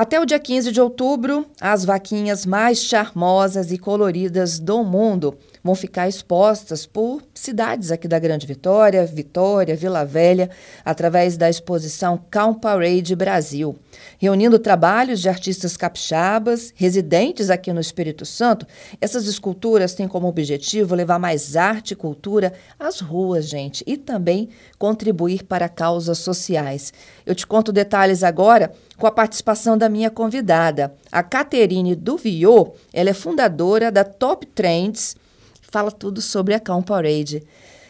Até o dia 15 de outubro, as vaquinhas mais charmosas e coloridas do mundo vão ficar expostas por cidades aqui da Grande Vitória, Vitória, Vila Velha, através da exposição Calm Parade Brasil. Reunindo trabalhos de artistas capixabas, residentes aqui no Espírito Santo, essas esculturas têm como objetivo levar mais arte e cultura às ruas, gente, e também contribuir para causas sociais. Eu te conto detalhes agora com a participação da minha convidada, a Caterine Duviot. Ela é fundadora da Top Trends, fala tudo sobre a Calm Parade.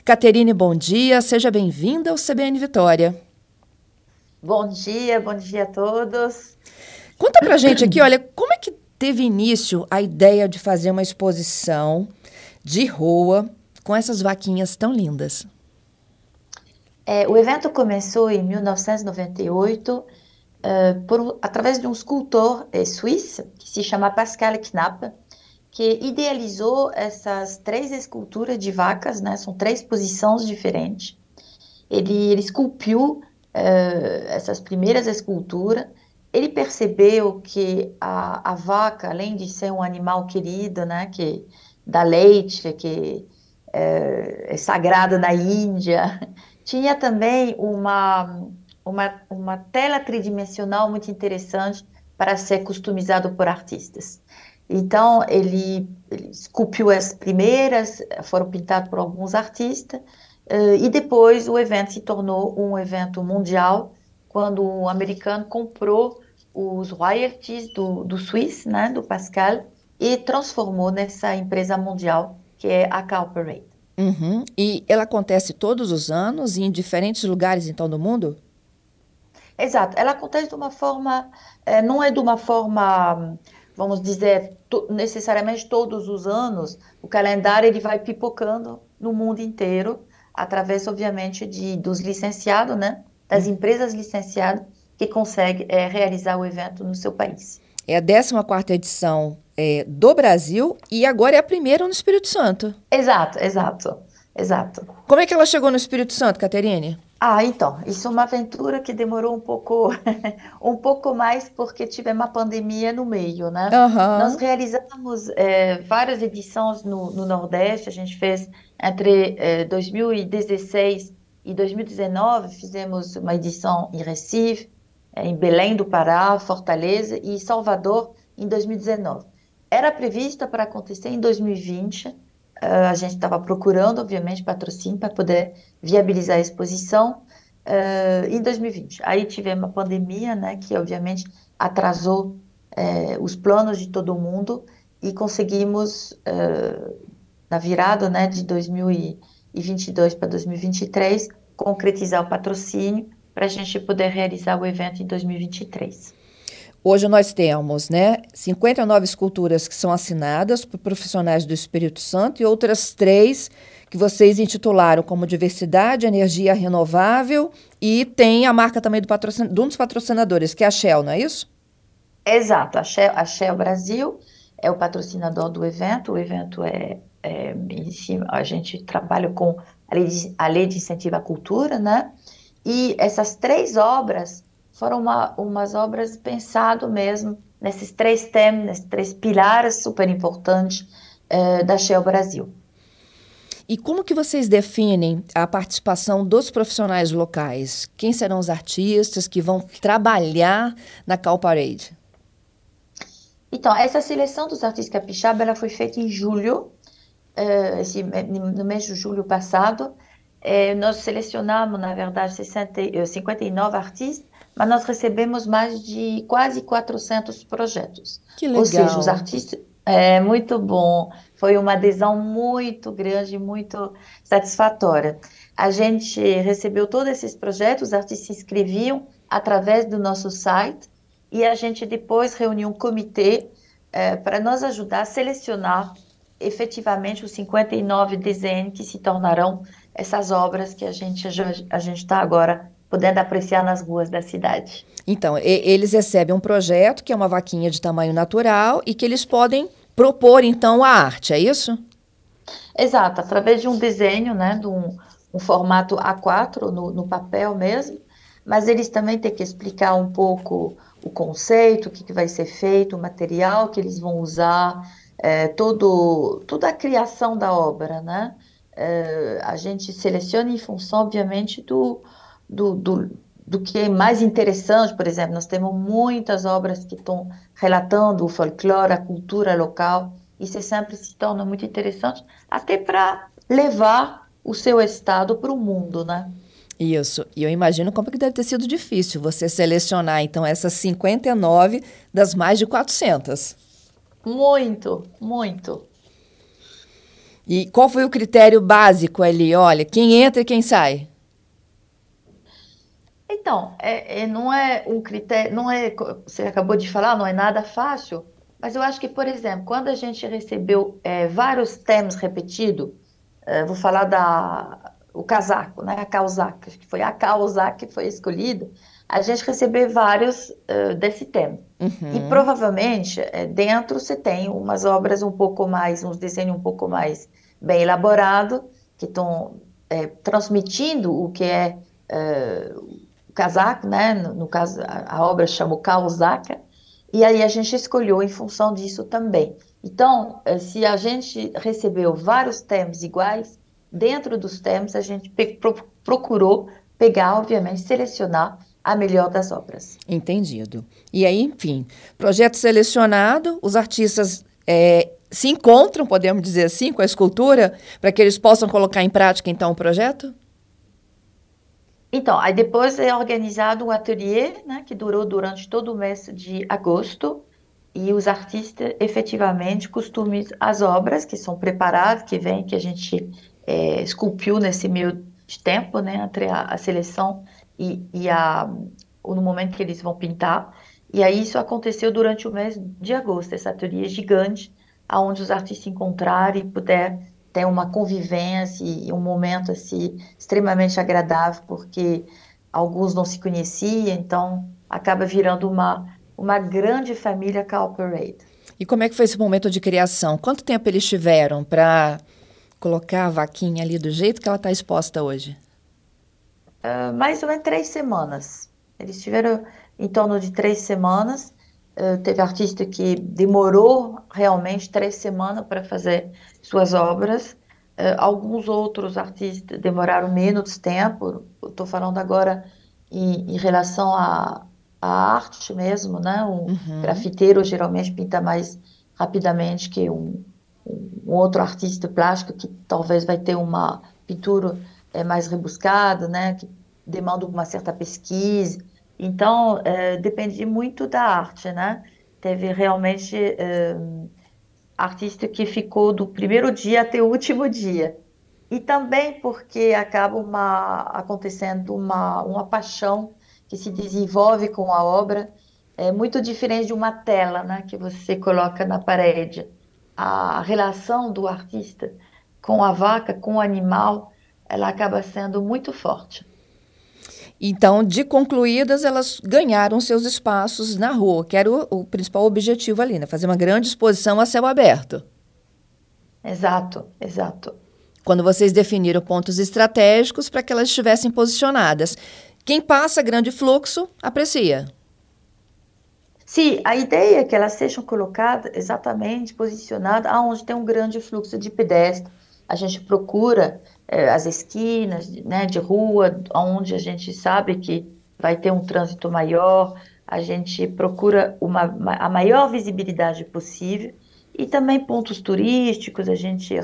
Caterine, bom dia, seja bem-vinda ao CBN Vitória. Bom dia, bom dia a todos. Conta pra gente aqui, olha, como é que teve início a ideia de fazer uma exposição de rua com essas vaquinhas tão lindas? É, o evento começou em 1998 uh, por, através de um escultor é, suíço que se chama Pascal Knapp, que idealizou essas três esculturas de vacas, né? São três posições diferentes. Ele, ele esculpiu uh, essas primeiras esculturas. Ele percebeu que a, a vaca, além de ser um animal querido, né? Que dá leite, que é, é sagrado na Índia, tinha também uma, uma, uma tela tridimensional muito interessante para ser customizado por artistas. Então, ele, ele esculpiu as primeiras, foram pintadas por alguns artistas, uh, e depois o evento se tornou um evento mundial, quando o americano comprou os royalties do, do Swiss, né, do Pascal, e transformou nessa empresa mundial que é a Calparade. Uhum. E ela acontece todos os anos em diferentes lugares, então, do mundo? Exato. Ela acontece de uma forma, é, não é de uma forma vamos dizer, to, necessariamente todos os anos, o calendário ele vai pipocando no mundo inteiro, através, obviamente, de, dos licenciados, né? Das uhum. empresas licenciadas que conseguem é, realizar o evento no seu país. É a 14 edição é, do Brasil e agora é a primeira no Espírito Santo. Exato, exato, exato. Como é que ela chegou no Espírito Santo, Caterine? Ah, então, isso é uma aventura que demorou um pouco, um pouco mais porque tivemos uma pandemia no meio, né? Uhum. Nós realizamos é, várias edições no, no, Nordeste, a gente fez entre é, 2016 e 2019, fizemos uma edição em Recife, é, em Belém do Pará, Fortaleza e Salvador em 2019. Era prevista para acontecer em 2020, Uh, a gente estava procurando, obviamente, patrocínio para poder viabilizar a exposição uh, em 2020. Aí tivemos a pandemia, né, que obviamente atrasou uh, os planos de todo mundo e conseguimos, na virada né, de 2022 para 2023, concretizar o patrocínio para a gente poder realizar o evento em 2023. Hoje nós temos né, 59 esculturas que são assinadas por profissionais do Espírito Santo e outras três que vocês intitularam como Diversidade, Energia Renovável e tem a marca também do patrocin... de um dos patrocinadores, que é a Shell, não é isso? Exato, a Shell, a Shell Brasil é o patrocinador do evento, o evento é, é a gente trabalha com a lei, de, a lei de incentivo à cultura, né? E essas três obras foram uma, umas obras pensado mesmo nesses três temas, nesses três pilares super importantes uh, da Shell Brasil. E como que vocês definem a participação dos profissionais locais? Quem serão os artistas que vão trabalhar na Cal Parade? Então, essa seleção dos artistas capixaba ela foi feita em julho, uh, esse, no mês de julho passado. Uh, nós selecionamos, na verdade, 60, 59 artistas mas nós recebemos mais de quase 400 projetos. Que legal. Ou seja, os artistas. É muito bom. Foi uma adesão muito grande, muito satisfatória. A gente recebeu todos esses projetos, os artistas se inscreviam através do nosso site e a gente depois reuniu um comitê é, para nos ajudar a selecionar efetivamente os 59 desenhos que se tornarão essas obras que a gente a gente está agora podendo apreciar nas ruas da cidade. Então, eles recebem um projeto que é uma vaquinha de tamanho natural e que eles podem propor, então, a arte, é isso? Exato, através de um desenho, né, de um, um formato A4 no, no papel mesmo, mas eles também têm que explicar um pouco o conceito, o que, que vai ser feito, o material que eles vão usar, é, todo, toda a criação da obra, né? É, a gente seleciona em função, obviamente, do, do, do, do, que é mais interessante. Por exemplo, nós temos muitas obras que estão relatando o folclore, a cultura local. Isso sempre se torna muito interessante, até para levar o seu estado para o mundo, né? Isso. E eu imagino como que deve ter sido difícil você selecionar, então, essas 59 das mais de 400. Muito, muito. E qual foi o critério básico ali? Olha, quem entra e quem sai? Então, é, é, não é um critério, não é, você acabou de falar, não é nada fácil, mas eu acho que, por exemplo, quando a gente recebeu é, vários temas repetidos, é, vou falar da o casaco, né, a causaca, que foi a causaca que foi escolhida, a gente recebeu vários uh, desse tema. Uhum. E provavelmente uh, dentro você tem umas obras um pouco mais, uns desenhos um pouco mais bem elaborados, que estão transmitindo o que é o casaco, né? No, no, caso, a, obra chama Casaca, e aí a gente escolheu em função disso também. Então, se a gente recebeu vários temas iguais, dentro dos temas a gente procurou pegar, obviamente, selecionar a melhor das obras. Entendido. E aí, enfim, projeto selecionado, os artistas é, se encontram, podemos dizer assim, com a escultura, para que eles possam colocar em prática, então, o projeto? Então, aí depois é organizado um ateliê, né, que durou durante todo o mês de agosto, e os artistas efetivamente costumam as obras que são preparadas, que vem, que a gente é, esculpiu nesse meio de tempo, né, entre a, a seleção e, e a, no momento que eles vão pintar. E aí isso aconteceu durante o mês de agosto, essa teoria gigante, aonde os artistas se encontraram e puder ter uma convivência e um momento assim extremamente agradável, porque alguns não se conheciam, então acaba virando uma uma grande família Parade. E como é que foi esse momento de criação? Quanto tempo eles tiveram para colocar a vaquinha ali do jeito que ela está exposta hoje? Uh, mais ou menos três semanas. Eles tiveram em torno de três semanas. Uh, teve artista que demorou realmente três semanas para fazer suas obras. Uh, alguns outros artistas demoraram menos tempo. Estou falando agora em, em relação à, à arte mesmo, né? Um uhum. grafiteiro geralmente pinta mais rapidamente que um, um outro artista plástico que talvez vai ter uma pintura é, mais rebuscada, né? Que demanda uma certa pesquisa. Então, é, depende muito da arte, né? Teve realmente é, artista que ficou do primeiro dia até o último dia. E também porque acaba uma, acontecendo uma, uma paixão que se desenvolve com a obra, é muito diferente de uma tela, né? Que você coloca na parede. A relação do artista com a vaca, com o animal, ela acaba sendo muito forte. Então, de concluídas, elas ganharam seus espaços na rua, que era o, o principal objetivo ali, né? Fazer uma grande exposição a céu aberto. Exato, exato. Quando vocês definiram pontos estratégicos para que elas estivessem posicionadas. Quem passa grande fluxo, aprecia. Sim, a ideia é que elas sejam colocadas exatamente posicionadas aonde tem um grande fluxo de pedestres. A gente procura as esquinas né, de rua, onde a gente sabe que vai ter um trânsito maior, a gente procura uma, a maior visibilidade possível e também pontos turísticos, a gente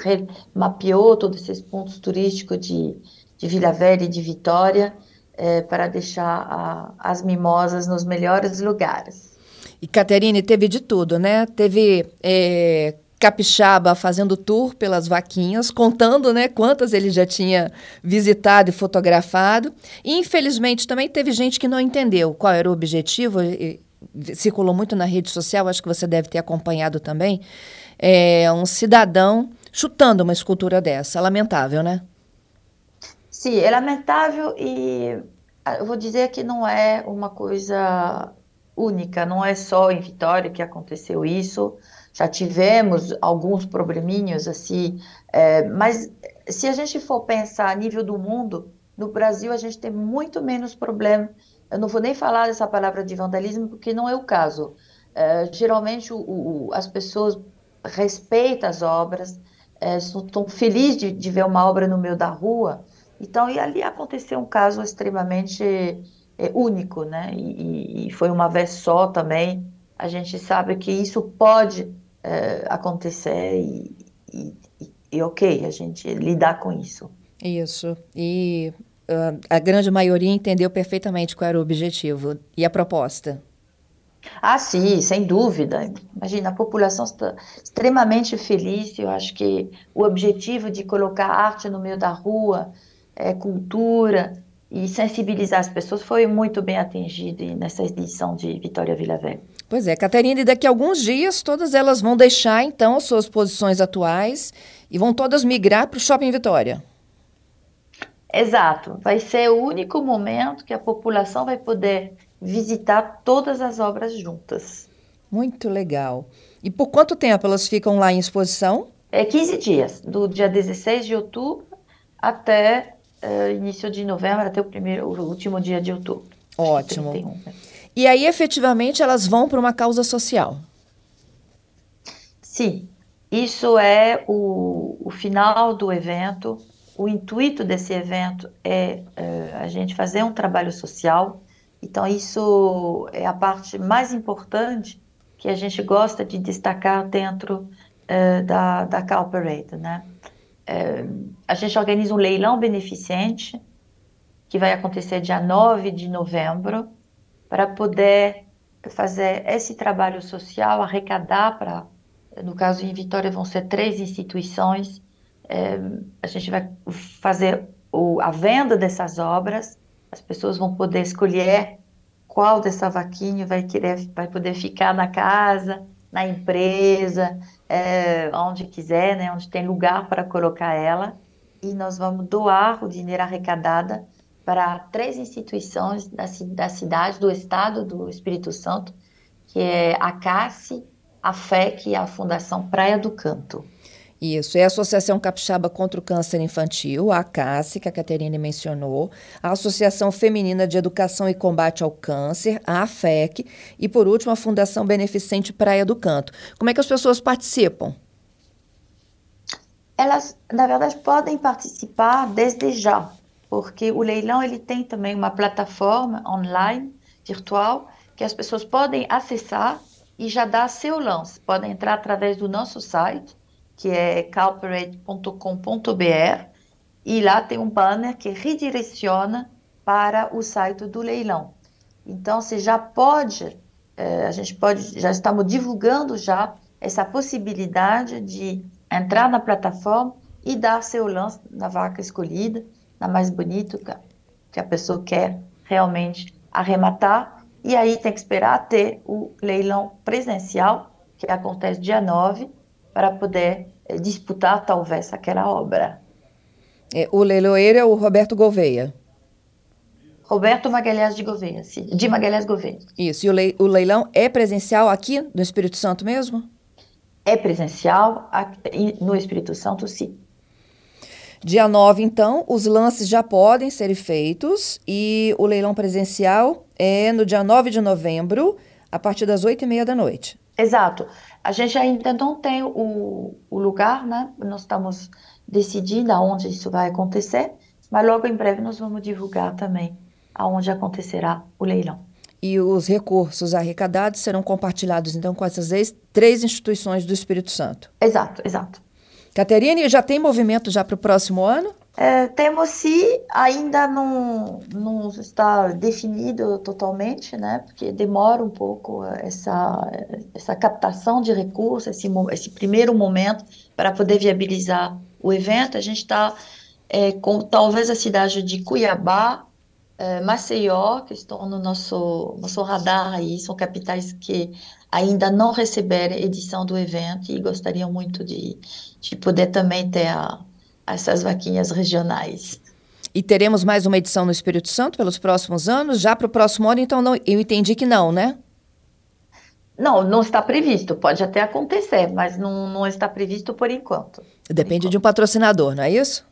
mapeou todos esses pontos turísticos de, de Vila Velha e de Vitória é, para deixar a, as mimosas nos melhores lugares. E Caterine teve de tudo, né? Teve é, capixaba fazendo tour pelas vaquinhas, contando né, quantas ele já tinha visitado e fotografado. E, infelizmente, também teve gente que não entendeu qual era o objetivo. Circulou muito na rede social, acho que você deve ter acompanhado também. É, um cidadão chutando uma escultura dessa. Lamentável, né? Sim, é lamentável e ah, eu vou dizer que não é uma coisa única, não é só em Vitória que aconteceu isso já tivemos alguns probleminhos assim, é, mas se a gente for pensar a nível do mundo, no Brasil a gente tem muito menos problema eu não vou nem falar dessa palavra de vandalismo, porque não é o caso. Uh, geralmente, o, o, as pessoas respeitam as obras, é, estão felizes de, de, ver uma obra no meio da rua. Então, e ali aconteceu um caso extremamente é, único, né? E, e, foi uma vez só também. A gente sabe que isso pode é, acontecer e, e, e, ok, a gente lidar com isso. Isso. E uh, a grande maioria entendeu perfeitamente qual era o objetivo e a proposta. Ah, sim, sem dúvida. Imagina, a população está extremamente feliz. Eu acho que o objetivo de colocar arte no meio da rua, é, cultura e sensibilizar as pessoas foi muito bem atingido nessa edição de Vitória Vila Velha. Pois é, Catarina, e daqui a alguns dias todas elas vão deixar então suas posições atuais e vão todas migrar para o Shopping Vitória. Exato, vai ser o único momento que a população vai poder visitar todas as obras juntas. Muito legal. E por quanto tempo elas ficam lá em exposição? É 15 dias, do dia 16 de outubro até uh, início de novembro, até o primeiro, o último dia de outubro. Ótimo. 31, né? E aí, efetivamente, elas vão para uma causa social? Sim, isso é o, o final do evento. O intuito desse evento é uh, a gente fazer um trabalho social então, isso é a parte mais importante que a gente gosta de destacar dentro uh, da, da Calparade, né? A gente organiza um leilão beneficente que vai acontecer dia 9 de novembro para poder fazer esse trabalho social, arrecadar para, no caso em Vitória vão ser três instituições, uh, a gente vai fazer o, a venda dessas obras. As pessoas vão poder escolher qual dessa vaquinha vai querer, vai poder ficar na casa, na empresa, é, onde quiser, né, onde tem lugar para colocar ela. E nós vamos doar o dinheiro arrecadado para três instituições da, da cidade, do estado do Espírito Santo, que é a CASSE, a FEC e a Fundação Praia do Canto. Isso, é a Associação Capixaba contra o Câncer Infantil, a ACACE, que a Caterine mencionou, a Associação Feminina de Educação e Combate ao Câncer, a AFEC, e, por último, a Fundação Beneficente Praia do Canto. Como é que as pessoas participam? Elas, na verdade, podem participar desde já, porque o leilão ele tem também uma plataforma online, virtual, que as pessoas podem acessar e já dar seu lance. Podem entrar através do nosso site, que é calparade.com.br, e lá tem um banner que redireciona para o site do leilão. Então, você já pode, eh, a gente pode, já estamos divulgando já essa possibilidade de entrar na plataforma e dar seu lance na vaca escolhida, na mais bonita que a pessoa quer realmente arrematar. E aí tem que esperar ter o leilão presencial, que acontece dia 9, para poder eh, disputar talvez aquela obra. É, o leiloeiro é o Roberto Gouveia. Roberto Magalhães de Gouveia, sim, de Magalhães Gouveia. Isso, e o, le, o leilão é presencial aqui no Espírito Santo mesmo? É presencial aqui, no Espírito Santo, sim. Dia 9, então, os lances já podem ser feitos e o leilão presencial é no dia 9 de novembro, a partir das 8 e meia da noite. Exato. A gente ainda não tem o, o lugar, né? Nós estamos decidindo aonde isso vai acontecer, mas logo em breve nós vamos divulgar também aonde acontecerá o leilão. E os recursos arrecadados serão compartilhados, então, com essas três instituições do Espírito Santo. Exato, exato. Caterine, já tem movimento já para o próximo ano? É, temos se ainda não, não está definido totalmente, né? Porque demora um pouco essa, essa captação de recursos, esse, esse primeiro momento para poder viabilizar o evento. A gente está é, com talvez a cidade de Cuiabá, é, Maceió, que estão no nosso, nosso radar aí, são capitais que ainda não receberam edição do evento e gostariam muito de, de poder também ter a essas vaquinhas regionais. E teremos mais uma edição no Espírito Santo pelos próximos anos? Já para o próximo ano, então não, eu entendi que não, né? Não, não está previsto. Pode até acontecer, mas não, não está previsto por enquanto. Depende por enquanto. de um patrocinador, não é isso?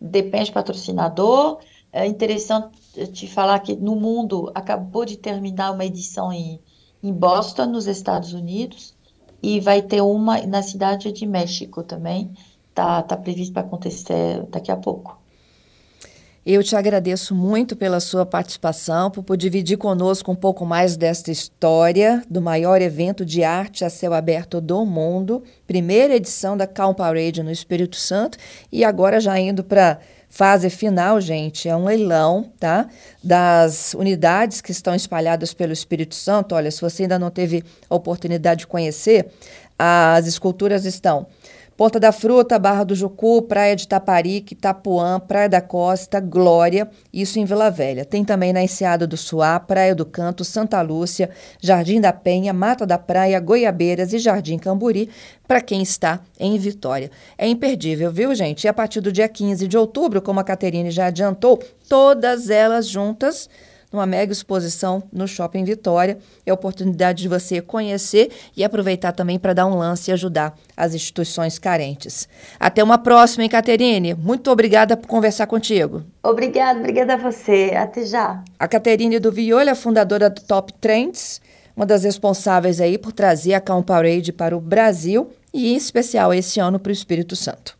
Depende do patrocinador. É interessante te falar que no mundo acabou de terminar uma edição em, em Boston, nos Estados Unidos, e vai ter uma na cidade de México também. Tá, tá previsto para acontecer daqui a pouco. Eu te agradeço muito pela sua participação, por dividir conosco um pouco mais desta história do maior evento de arte a céu aberto do mundo, primeira edição da Calm Parade no Espírito Santo e agora já indo para fase final, gente, é um leilão, tá? Das unidades que estão espalhadas pelo Espírito Santo. Olha, se você ainda não teve a oportunidade de conhecer, as esculturas estão Ponta da Fruta, Barra do Jucu, Praia de Taparique, Itapuã, Praia da Costa, Glória, isso em Vila Velha. Tem também na Enseada do Suá, Praia do Canto, Santa Lúcia, Jardim da Penha, Mata da Praia, Goiabeiras e Jardim Camburi, para quem está em Vitória. É imperdível, viu, gente? E a partir do dia 15 de outubro, como a Caterine já adiantou, todas elas juntas numa mega exposição no Shopping Vitória. É a oportunidade de você conhecer e aproveitar também para dar um lance e ajudar as instituições carentes. Até uma próxima, hein, Caterine? Muito obrigada por conversar contigo. Obrigada, obrigada a você. Até já. A Caterine do Violha, fundadora do Top Trends, uma das responsáveis aí por trazer a Calm Parade para o Brasil e em especial esse ano para o Espírito Santo.